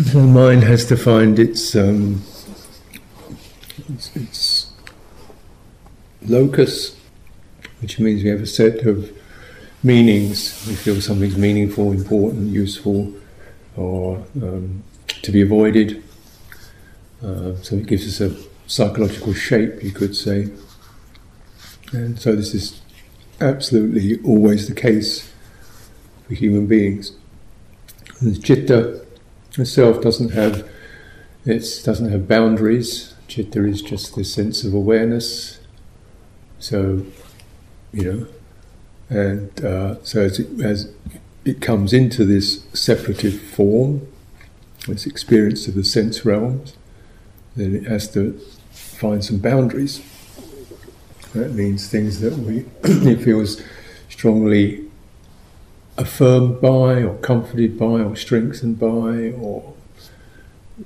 the mind has to find its, um, its, its locus, which means we have a set of meanings. We feel something's meaningful, important, useful, or um, to be avoided. Uh, so it gives us a psychological shape, you could say. And so this is absolutely always the case for human beings. The itself doesn't have it doesn't have boundaries. Citta is just this sense of awareness. So, you know, and uh, so as it, as it comes into this separative form, this experience of the sense realms, then it has to find some boundaries. That means things that we it feels strongly affirmed by, or comforted by, or strengthened by, or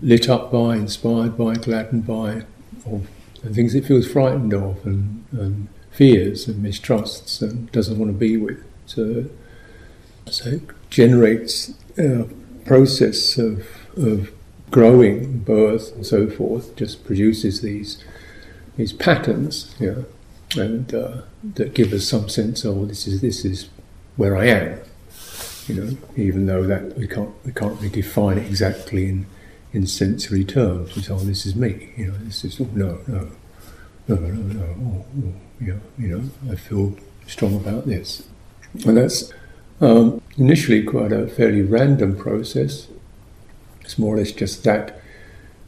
lit up by, inspired by, gladdened by, or and things it feels frightened of, and, and fears and mistrusts and doesn't want to be with. So, so it generates a process of, of growing, birth, and so forth. Just produces these these patterns, yeah, and uh, that give us some sense of well, this is this is where I am, you know, even though that we can't we can't really define it exactly in in sensory terms. We say, oh, this is me, you know, this is oh, no, no, no, no, no, oh, oh, yeah, you know, I feel strong about this, and that's um, initially quite a fairly random process. It's more or less just that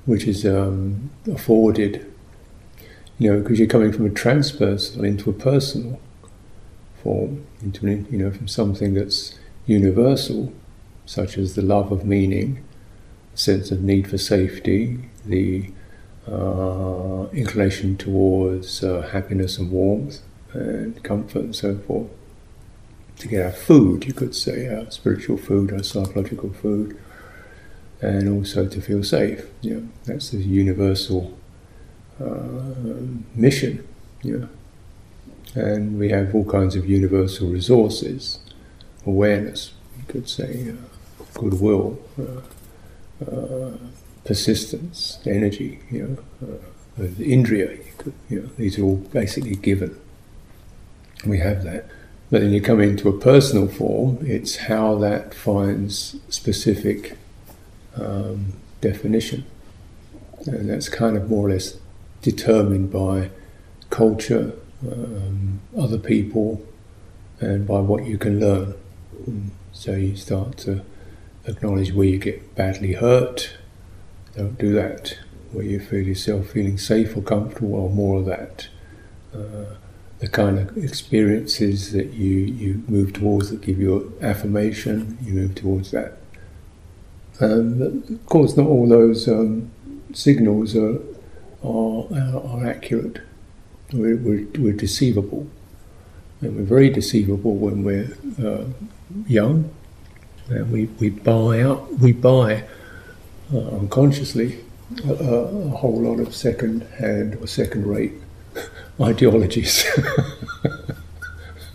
which is um, afforded you know, because you're coming from a transpersonal into a personal form, into an, you know, from something that's universal, such as the love of meaning, sense of need for safety, the uh, inclination towards uh, happiness and warmth and comfort and so forth. To get our food, you could say, our spiritual food, our psychological food, and also to feel safe. Know, that's the universal uh, mission, know. And we have all kinds of universal resources, awareness, you could say, uh, goodwill, uh, uh persistence, energy, you know, uh, indriya, you could, you know, these are all basically given. We have that. But then you come into a personal form, it's how that finds specific um, definition. And that's kind of more or less determined by culture, um, other people, and by what you can learn. And so you start to acknowledge where you get badly hurt. Don't do that. Where you feel yourself feeling safe or comfortable, or more of that. Uh, the kind of experiences that you, you move towards that give you affirmation, you move towards that. Um, of course, not all those um, signals are are, are accurate. We're, we're, we're, deceivable. And we're very deceivable when we're uh, young. And we, we buy up, we buy uh, unconsciously a, a, whole lot of second hand or second rate ideologies.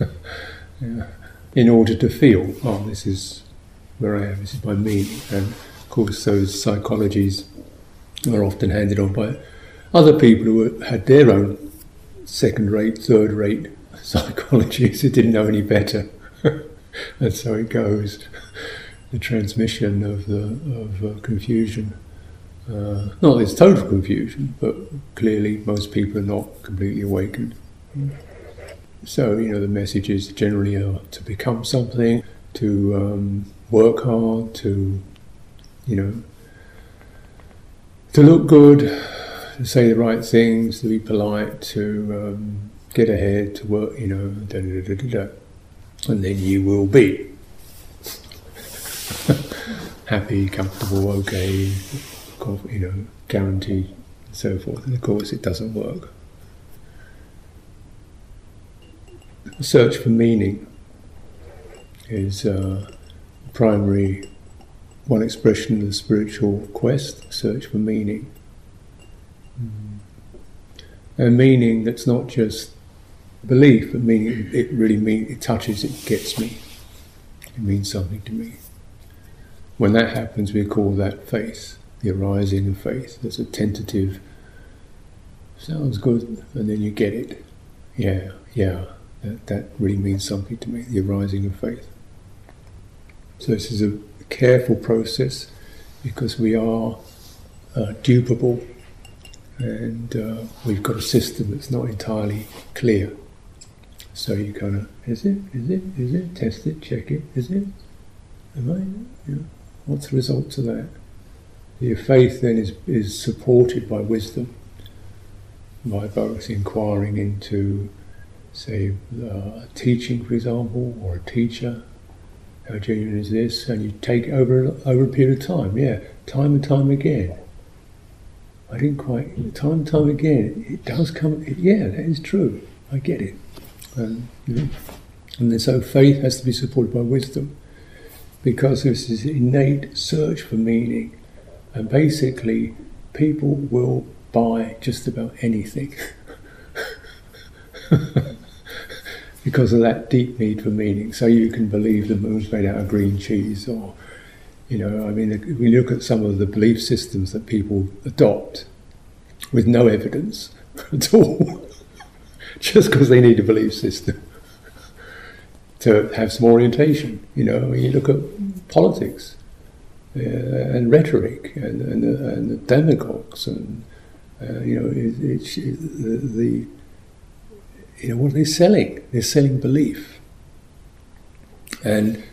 yeah. In order to feel, oh, this is where I am, this is my meaning. And of course, those psychologies are often handed on by other people who had their own second rate, third rate psychologies who didn't know any better. And so it goes the transmission of the of uh, confusion. Uh, not it's total confusion, but clearly most people are not completely awakened. So you know the messages generally are to become something, to um, work hard, to you know to look good, to say the right things, to be polite, to um, get ahead, to work, you know, da, da, da, and then you will be happy, comfortable, okay, you know, guaranteed, and so forth. And of course, it doesn't work. The search for meaning is uh, primary one expression of the spiritual quest, search for meaning. A meaning that's not just belief, but meaning it really means it touches, it gets me. It means something to me. When that happens, we call that faith, the arising of faith. There's a tentative, sounds good, and then you get it. Yeah, yeah, that, that really means something to me, the arising of faith. So this is a careful process because we are uh, dupable and uh, we've got a system that's not entirely clear. So you kind of, is it, is it, is it, test it, check it, is it? Am I? What's the result of that? Your faith then is, is supported by wisdom, by both inquiring into, say, uh, teaching, for example, or a teacher. How genuine is this? And you take over over a period of time, yeah, time and time again. I didn't quite, time and time again, it does come, it, yeah, that is true. I get it. And, you know, and so faith has to be supported by wisdom because there's this innate search for meaning. And basically, people will buy just about anything because of that deep need for meaning. So you can believe the moon's made out of green cheese, or, you know, I mean, we look at some of the belief systems that people adopt with no evidence at all, just because they need a belief system to have some orientation. You know, when you look at politics uh, and rhetoric and, and, and the demagogues and uh, you know, it, it, the, the you know what are they selling? They're selling belief, and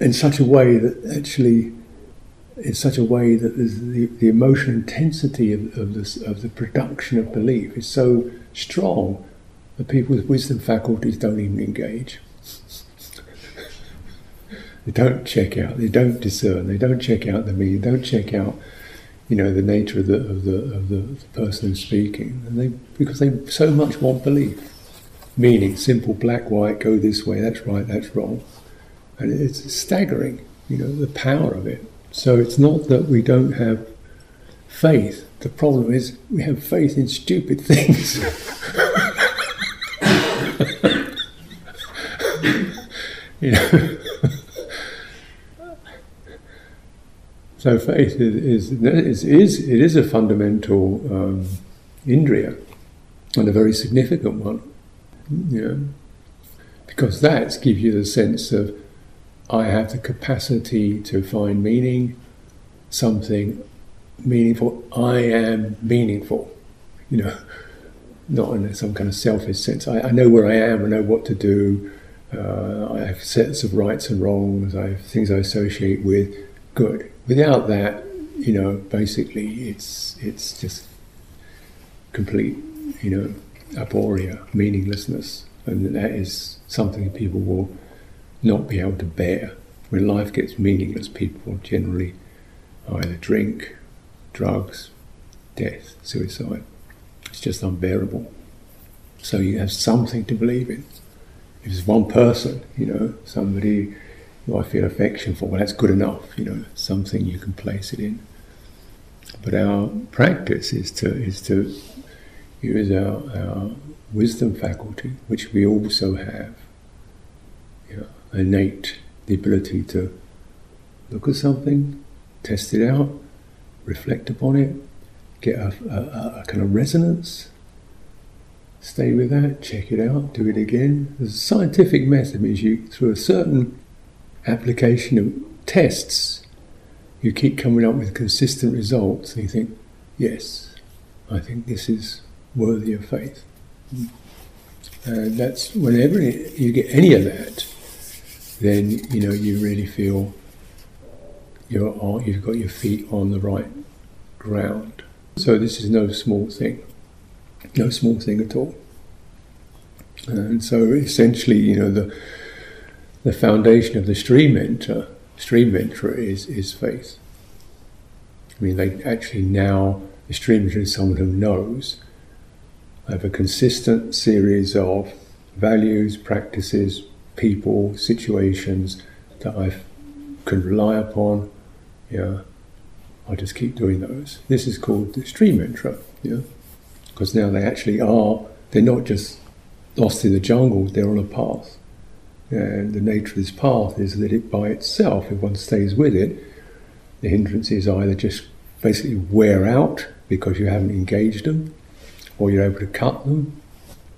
in such a way that actually, in such a way that the, the emotional intensity of, of, this, of the production of belief is so strong that people with wisdom faculties don't even engage. They don't check out, they don't discern, they don't check out the meaning, they don't check out, you know, the nature of the of the of the, the person who's speaking, and they because they so much want belief, meaning simple black white, go this way, that's right, that's wrong, and it's staggering, you know, the power of it. So it's not that we don't have faith. The problem is we have faith in stupid things. you know. So faith is, is, is, it is a fundamental um, indriya and a very significant one. Know, because that gives you the sense of I have the capacity to find meaning, something meaningful. I am meaningful. You know, not in some kind of selfish sense. I, I know where I am. I know what to do. Uh, I have sets of rights and wrongs. I have things I associate with. Good without that, you know, basically it's it's just complete, you know, aporia, meaninglessness, and that is something people will not be able to bear. When life gets meaningless, people generally either drink, drugs, death, suicide. It's just unbearable. So you have something to believe in. If it's one person, you know, somebody who I feel affection for, well, that's good enough, you know, something you can place it in. But our practice is to is to use our, our wisdom faculty, which we also have, you know, innate the ability to look at something, test it out, reflect upon it, get a, a, a kind of resonance, stay with that, check it out, do it again. The scientific method means you through a certain application of tests, you keep coming up with consistent results, and you think, yes, I think this is worthy of faith. Mm. And that's whenever you get any of that, then you know you really feel you're on, you've got your feet on the right ground. So this is no small thing, no small thing at all. And so essentially, you know, the the foundation of the stream enter, stream enterer is, is faith. I mean, they actually now, the stream enterer is someone who knows. I have a consistent series of values, practices, people, situations that I can rely upon. Yeah, I just keep doing those. This is called the stream enterer. Yeah, because now they actually are. They're not just lost in the jungle. They're on a path. And the nature of this path is that it by itself, if one stays with it, the hindrances either just basically wear out because you haven't engaged them, or you're able to cut them.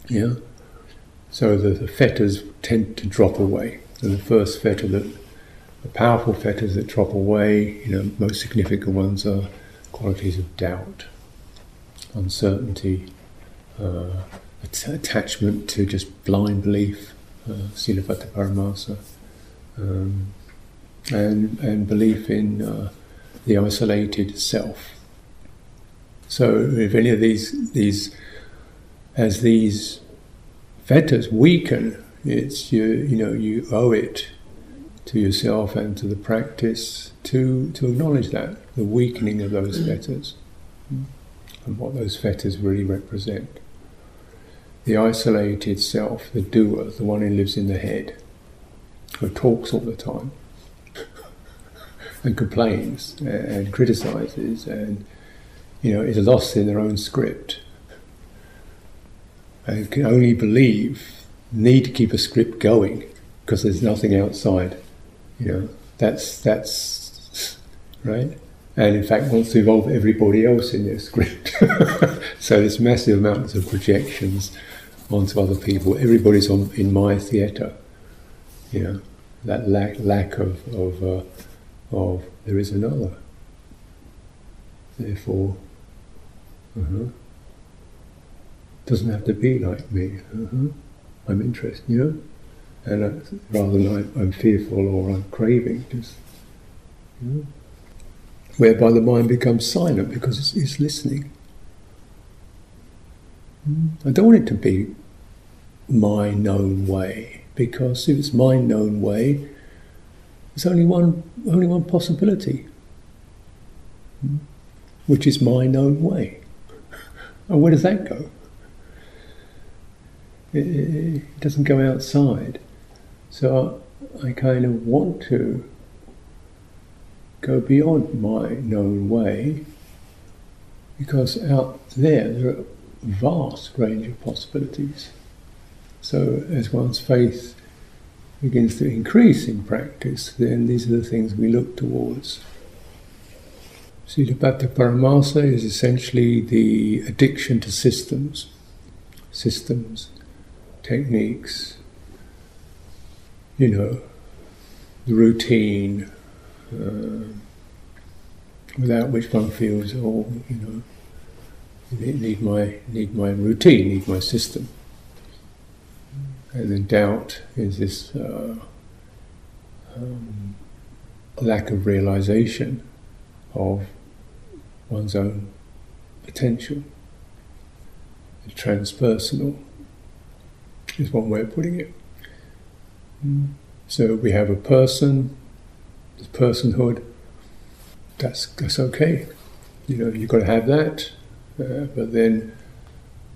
Yeah. So the, the fetters tend to drop away. And the first fetter that the powerful fetters that drop away, you know, most significant ones are qualities of doubt, uncertainty, uh, attachment to just blind belief, uh, Silabbata Paramasa, um, and, and belief in uh, the isolated self. So if any of these, these as these fetters weaken, it's you, you know, you owe it to yourself and to the practice to, to acknowledge that, the weakening of those mm. fetters mm, and what those fetters really represent. The isolated self, the doer, the one who lives in the head, who talks all the time and complains and criticizes and you know is lost in their own script and can only believe need to keep a script going because there's nothing outside you know that's that's right and in fact wants to involve everybody else in their script. so there's massive amounts of projections onto other people. Everybody's on in my theatre. You know, that lack lack of of uh, of there is another. Therefore, uh-huh, doesn't have to be like me. Uh-huh, I'm interested, you know, and uh, rather than I'm, I'm, fearful or I'm craving, just you know whereby the mind becomes silent because it's, it's listening. I don't want it to be my known way because if it's my known way, there's only one only one possibility, which is my known way. And where does that go? It, it, it doesn't go outside. So I, kind of want to go beyond my known way because out there there are a vast range of possibilities. So as one's faith begins to increase in practice, then these are the things we look towards. Silabbata Paramasa is essentially the addiction to systems, systems, techniques, you know, the routine, uh, without which one feels, oh, you know, need my need my routine, need my system. And then doubt is this uh, um, lack of realization of one's own potential. Transpersonal is one way of putting it. So we have a person personhood, that's, that's okay. You know, you've got to have that. Uh, but then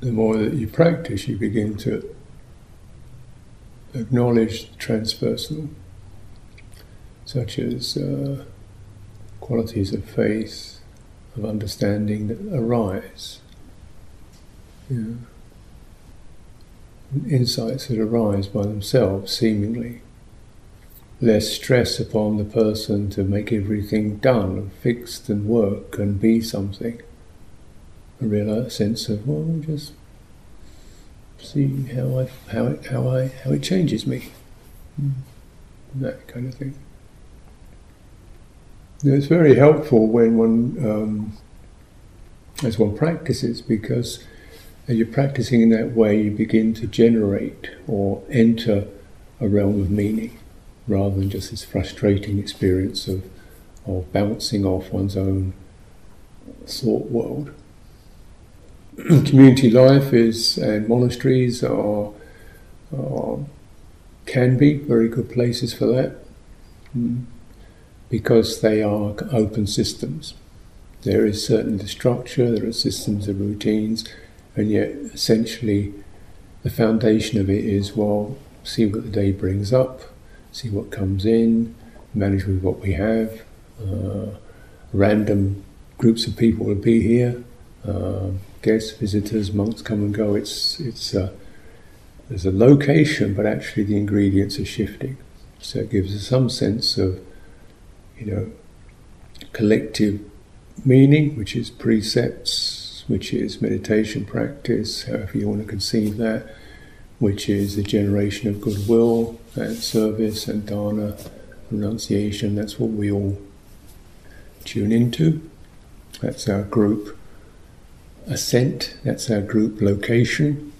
the more that you practice, you begin to acknowledge transpersonal, such as uh, qualities of faith, of understanding that arise. Know, insights that arise by themselves, seemingly less stress upon the person to make everything done and fixed and work and be something. A real sense of well, just see how I how it how I how it changes me. Mm. That kind of thing. It's very helpful when one um, as one practices because as you're practicing in that way, you begin to generate or enter a realm of meaning rather than just this frustrating experience of, of bouncing off one's own thought world. Community life is, and monasteries are, are, can be very good places for that mm, because they are open systems. There is certainly structure, there are systems and routines, and yet essentially the foundation of it is well, see what the day brings up, see what comes in, manage with what we have. Uh, random groups of people will be here. Uh, guests, visitors, monks come and go. It's it's uh, there's a location, but actually the ingredients are shifting. So it gives us some sense of, you know, collective meaning, which is precepts, which is meditation practice, however you want to conceive that, which is the generation of goodwill and service and dana, renunciation. That's what we all tune into. That's our group ascent, that's our group location.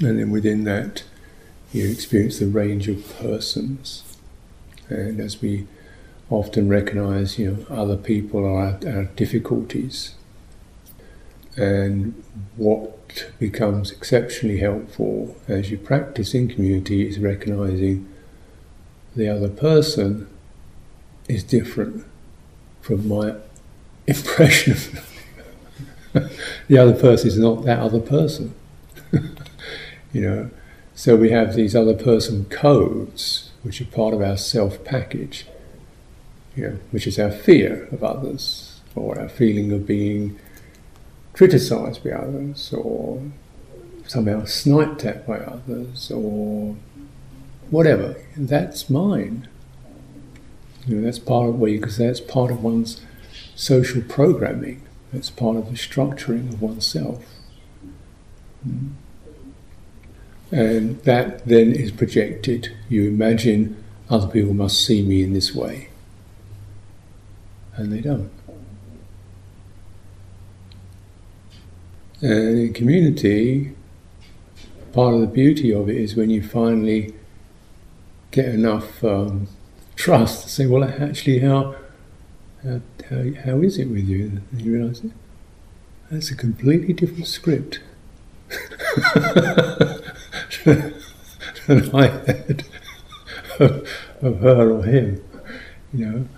And then within that, you experience the range of persons. And as we often recognize, you know, other people are our, our difficulties. And what becomes exceptionally helpful as you practice in community is recognizing the other person is different from my impression of them. the other person is not that other person. you know, so we have these other person codes, which are part of our self package, you know, which is our fear of others, or our feeling of being criticized by others, or somehow sniped at by others, or whatever. That's mine. You know, that's part of where because that's part of one's social programming. It's part of the structuring of oneself. Hmm. And that then is projected. You imagine other people must see me in this way. And they don't. And in community, part of the beauty of it is when you finally get enough um, trust to say, well, actually, how how, how, how is it with you? And you realise it. That's a completely different script than I had of, of her or him. You know,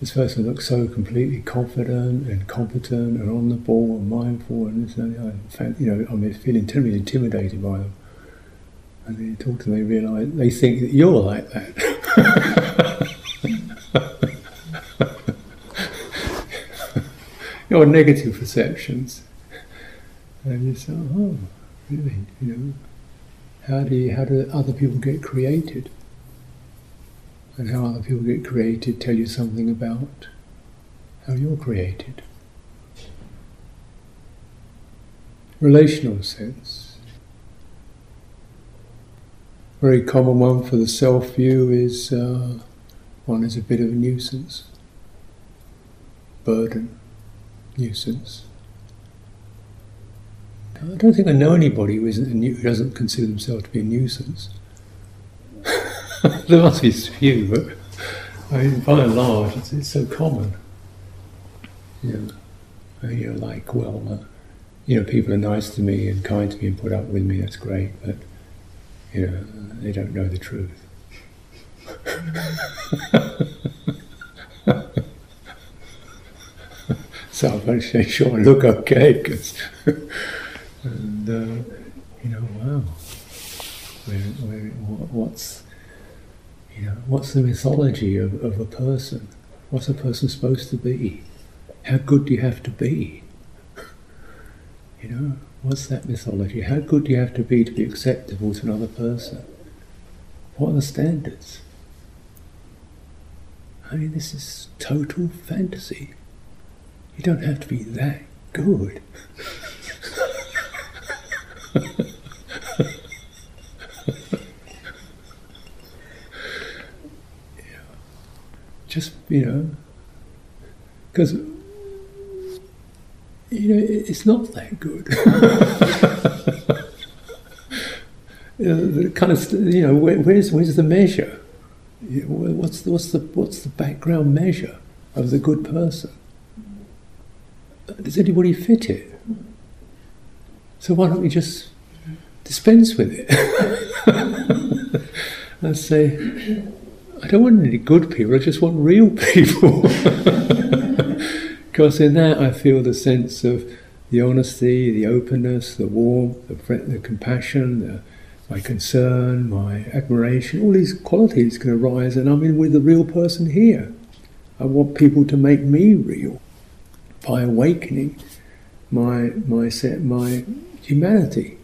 this person looks so completely confident and competent and on the ball and mindful and this and that. You know, I'm feeling terribly intimidated by them. And then you talk to them, they realise they think that you're like that. your negative perceptions. And you say, oh, really? You know, how do you, how do other people get created? And how other people get created tell you something about how you're created. Relational sense. Very common one for the self view is uh, one is a bit of a nuisance, burden nuisance. I don't think I know anybody who, isn't nu- who doesn't consider themselves to be a nuisance. there must be few, but I mean, by and large, it's, it's so common. You know, you know, like, well, uh, you know, people are nice to me and kind to me and put up with me, that's great, but, you know, they don't know the truth. So I'm going to say, sure, look okay, cause and uh, you know, wow, where, where, what's you know, what's the mythology of, of a person? What's a person supposed to be? How good do you have to be? You know, what's that mythology? How good do you have to be to be acceptable to another person? What are the standards? I mean, this is total fantasy. You don't have to be that good. Just, you know, because, you know, it's not that good. you know, the kind of, you know, where, where's, where's the measure? What's the, what's, the, what's the background measure of the good person? does anybody fit it? So why don't we just dispense with it? and say, I don't want any good people, I just want real people. because in that I feel the sense of the honesty, the openness, the warmth, the, the compassion, the, my concern, my admiration, all these qualities can arise, and I'm in with the real person here. I want people to make me real by awakening my my my humanity.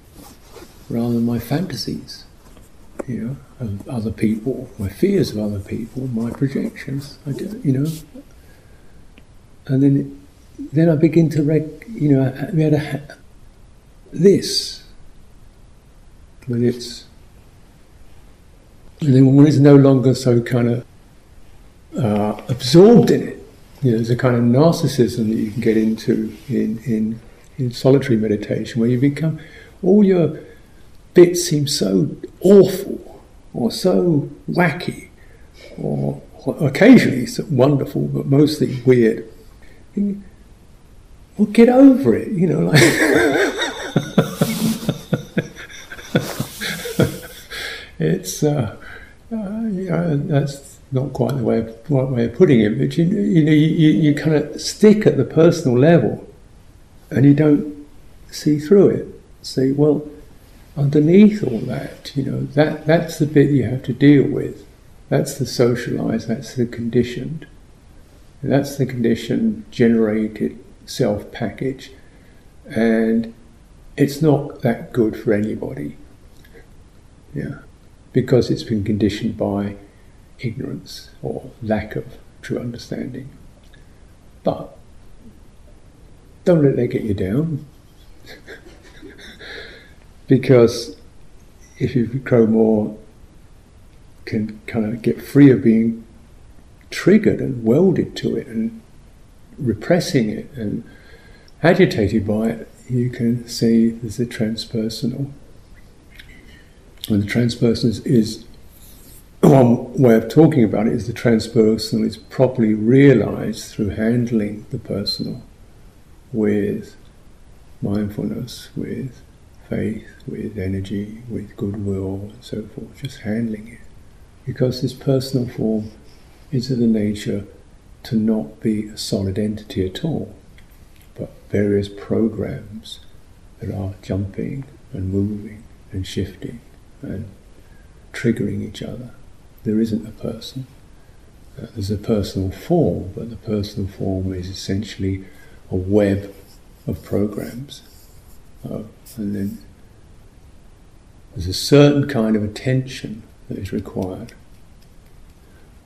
rather than my fantasies, you know, of other people, my fears of other people, my projections, I do, you know. And then, then I begin to, rec- you know, we had a, this, when it's, and then one is no longer so kind of uh, absorbed in it, you know, there's a kind of narcissism that you can get into in, in, in solitary meditation where you become, all your bits seem so awful or so wacky or, or occasionally so wonderful but mostly weird. well, get over it, you know, like. it's, uh, uh, that's not quite the way of, right way of putting it, but you, you know, you, you kind of stick at the personal level and you don't see through it. Say, well, underneath all that, you know, that, that's the bit you have to deal with. That's the socialized, that's the conditioned. That's the conditioned, generated self package. And it's not that good for anybody. Yeah. Because it's been conditioned by ignorance or lack of true understanding. But don't let that get you down. because if you grow more, can kind of get free of being triggered and welded to it and repressing it and agitated by it, you can see there's a transpersonal. And the transpersonal is one way of talking about it is the transpersonal is properly realized through handling the personal with mindfulness, with faith, with energy, with goodwill, and so forth, just handling it. Because this personal form is of the nature to not be a solid entity at all, but various programs that are jumping and moving and shifting and triggering each other there isn't a person. Uh, there's a personal form, but the personal form is essentially a web of programs. Uh, and then there's a certain kind of attention that is required.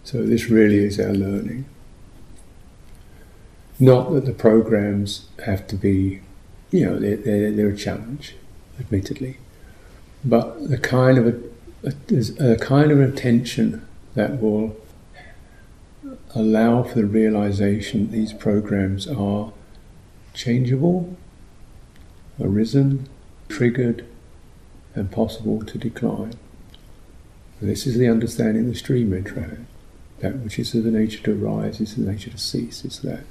So this really is our learning. Not that the programs have to be, you know, they're, they're, they're a challenge, admittedly, but the kind of a there's a kind of attention that will allow for the realization that these programs are changeable, arisen, triggered, and possible to decline. This is the understanding of the stream enterer. That which is of the nature to rise is the nature to cease, it's that.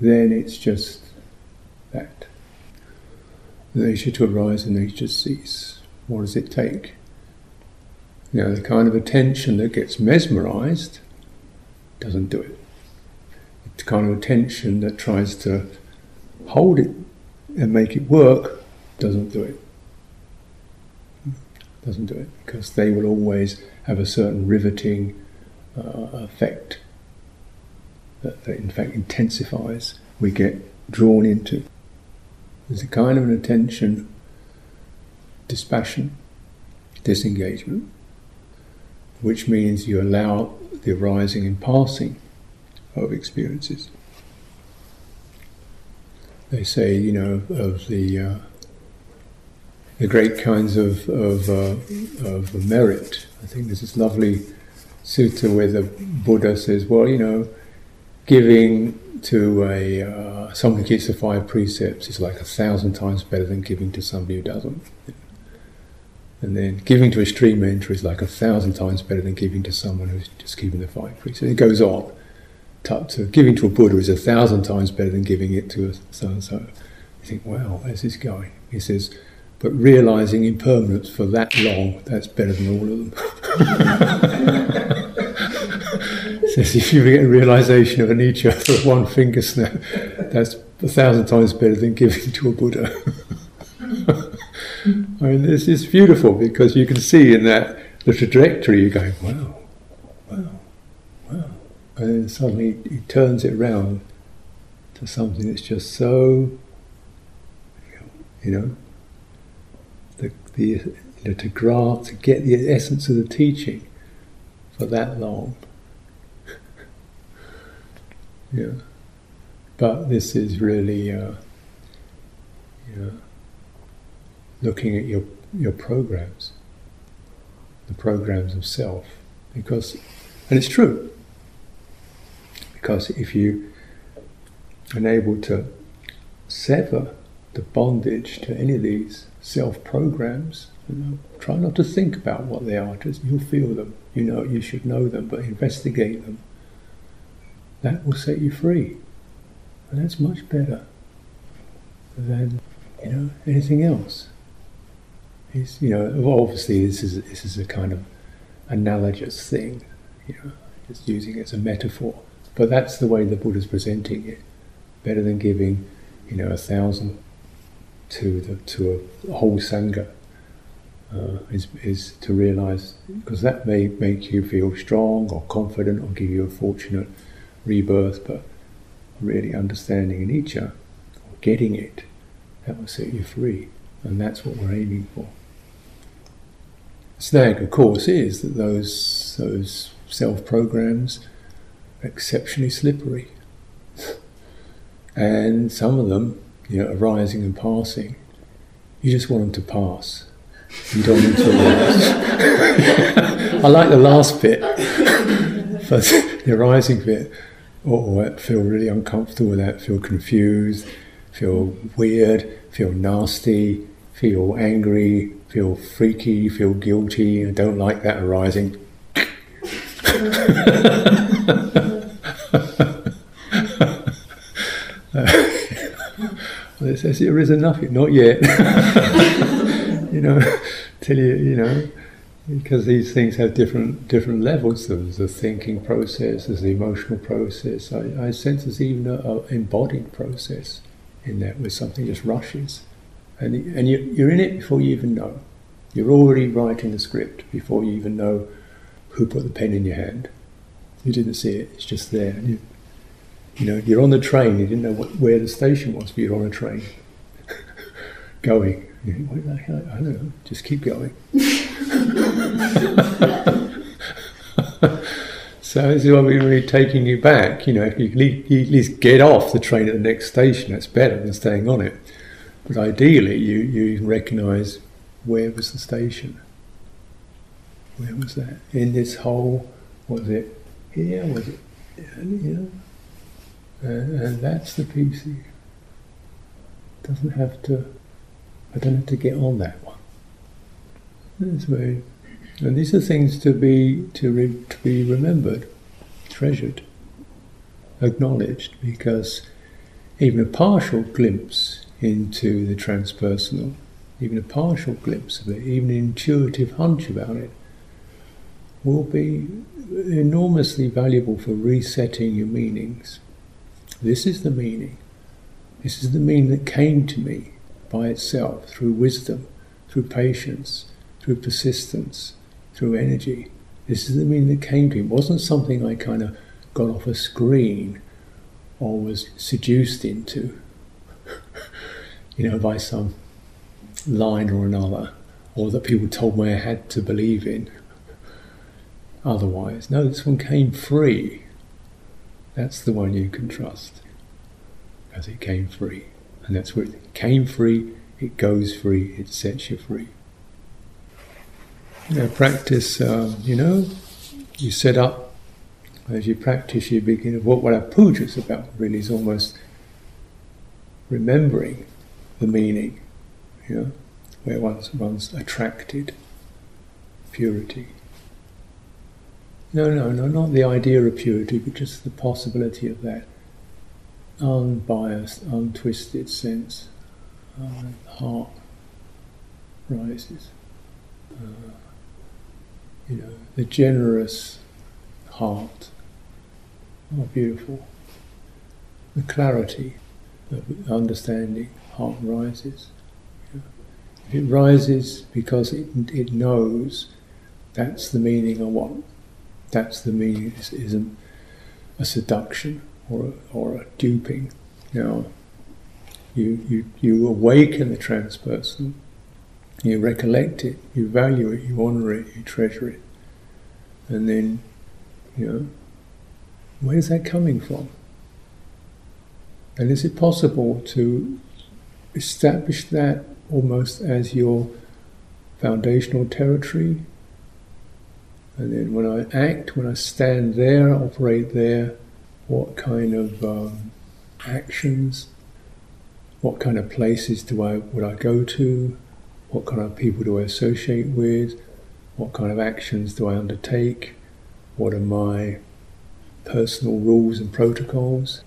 Then it's just that. The nature to arise and nature to cease. What does it take? Know, the kind of attention that gets mesmerized doesn't do it. It's the kind of attention that tries to hold it and make it work doesn't do it. Doesn't do it because they will always have a certain riveting uh, effect that, that, in fact, intensifies. We get drawn into. There's a kind of an attention dispassion, disengagement, which means you allow the arising and passing of experiences. They say, you know, of the uh, the great kinds of of, uh, of merit. I think there's this lovely sutta where the Buddha says, well, you know, giving to a uh, someone who keeps the five precepts is like a thousand times better than giving to somebody who doesn't. And then giving to a stream enterer is like a thousand times better than giving to someone who's just keeping the five precepts. It goes on. To, giving to a Buddha is a thousand times better than giving it to a so and so. You think, wow, where's this going? He says, but realizing impermanence for that long, that's better than all of them. says if you get a realization of anicca for one finger snap, that's a thousand times better than giving to a Buddha. I mean, this is beautiful because you can see in that the trajectory you're going, wow, wow, wow. And then suddenly he turns it around to something that's just so, you know, the you know, to grasp, to get the essence of the teaching for that long. yeah. But this is really, uh, you know, looking at your your programs, the programs of self, because, and it's true, because if you are able to sever the bondage to any of these self programs, you know, try not to think about what they are. Just you'll feel them. You know you should know them, but investigate them. That will set you free. And that's much better than you know anything else. He's, you know, obviously this is this is a kind of analogous thing, you know, just using it as a metaphor. But that's the way the Buddha's presenting it. Better than giving, you know, a thousand to the to a whole sangha. Uh, is is to realize because that may make you feel strong or confident or give you a fortunate rebirth, but really understanding anicca, or getting it, that will set you free. And that's what we're aiming for. Snag, of course, is that those, those self programs exceptionally slippery. and some of them, you know, arising and passing, you just want them to pass. You don't want them to arise. I like the last bit, but the arising bit oh, or feel really uncomfortable with that, feel confused, feel weird, feel nasty, feel angry, feel freaky, feel guilty, I don't like that arising. it says there is enough, not yet. you know, till you, you know, because these things have different different levels. There's the thinking process, there's the emotional process. I, I sense there's even an embodied process in that where something just rushes, and and you, you're in it before you even know. You're already writing the script before you even know who put the pen in your hand. You didn't see it; it's just there. You, you know, you're on the train. You didn't know what, where the station was, but you're on a train going. I don't know. Just keep going. so this is what we're really taking you back. You know, if you at least get off the train at the next station, that's better than staying on it. But ideally, you, you recognise where was the station? Where was that? In this whole, was it here? Was it, you know? And, and that's the piece. Doesn't have to I don't have to get on that one. That's very, and these are things to be to, re, to be remembered, treasured, acknowledged, because even a partial glimpse into the transpersonal, even a partial glimpse of it, even an intuitive hunch about it, will be enormously valuable for resetting your meanings. This is the meaning. This is the meaning that came to me by itself through wisdom, through patience, through persistence, through energy. This is the meaning that came to me. It wasn't something I kind of got off a screen or was seduced into, you know, by some line or another, or that people told me I had to believe in. Otherwise, no, this one came free. That's the one you can trust, because it came free. And that's where it came free, it goes free, it sets you free. You know, practice, um, you know, you set up, as you practice, you begin, what, what our puja is about really is almost remembering the meaning, you know, where one's, one's attracted, purity. No, no, no, not the idea of purity, but just the possibility of that unbiased, untwisted sense. Uh, heart rises. Uh, you know, the generous heart. Oh, beautiful. The clarity the understanding, heart rises. If it rises because it, it knows that's the meaning I want, that's the meaning, This isn't a seduction or, or a duping. Now, you, you, you awaken the transpersonal You recollect it, you value it, you honour it, you treasure it. And then, you know, where's that coming from? And is it possible to establish that almost as your foundational territory? And then when I act, when I stand there, operate there, what kind of um, actions, what kind of places do I would I go to, what kind of people do I associate with, what kind of actions do I undertake, what are my personal rules and protocols,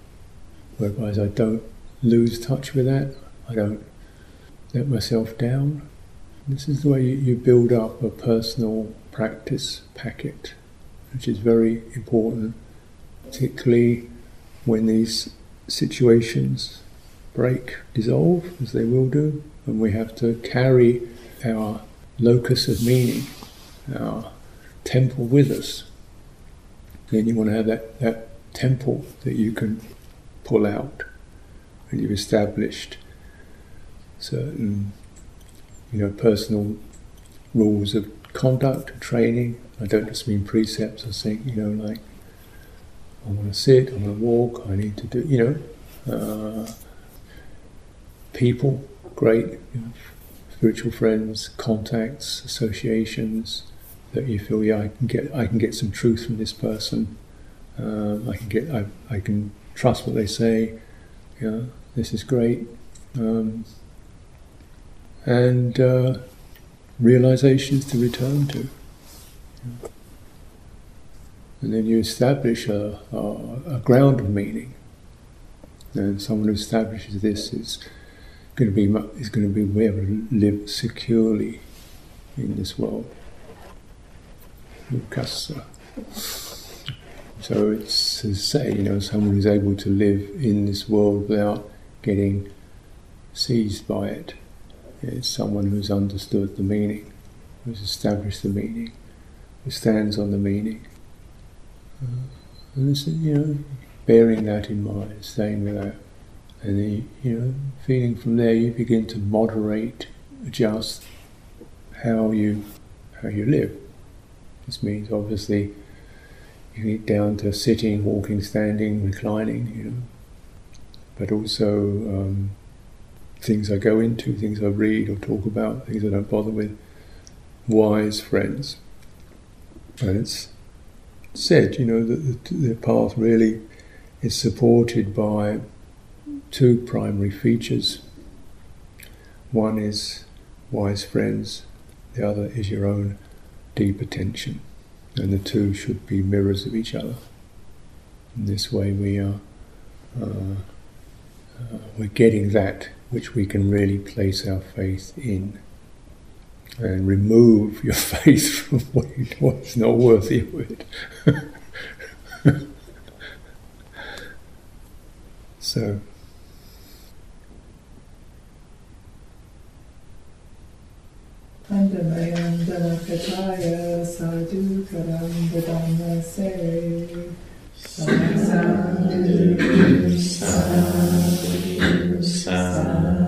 whereby I don't lose touch with that, I don't let myself down. This is the way you build up a personal practice packet, which is very important, particularly when these situations break, dissolve, as they will do, and we have to carry our locus of meaning, our temple with us. Then you want to have that, that temple that you can pull out and you've established certain you know personal rules of conduct training I don't just mean precepts I think you know like I want to sit I want to walk I need to do you know uh, people great you know, spiritual friends contacts associations that you feel yeah I can get I can get some truth from this person um, I can get I, I can trust what they say. Know, this is great. Um, and uh, realizations to return to. And then you establish a, a, a, ground of meaning. And someone who establishes this is going to be is going to be able to live securely in this world. Mukasa. So it's to say, you know, someone who's able to live in this world without getting seized by it. It's someone who's understood the meaning, who's established the meaning, who stands on the meaning. Uh, and it's, you know, bearing that in mind, staying with that. And then, you know, feeling from there, you begin to moderate, adjust how you how you live. This means obviously you get down to sitting, walking, standing, reclining, you know. But also um, things I go into, things I read or talk about, things I don't bother with. Wise friends. And it's said, you know, that the, the path really is supported by two primary features. One is wise friends, the other is your own deep attention and the two should be mirrors of each other. In this way, we are uh, uh, we're getting that which we can really place our faith in, and remove your faith from what's not worthy of it. so. Andamayandanakataya sadhukaram dadamase Sadhu sadhu yeah.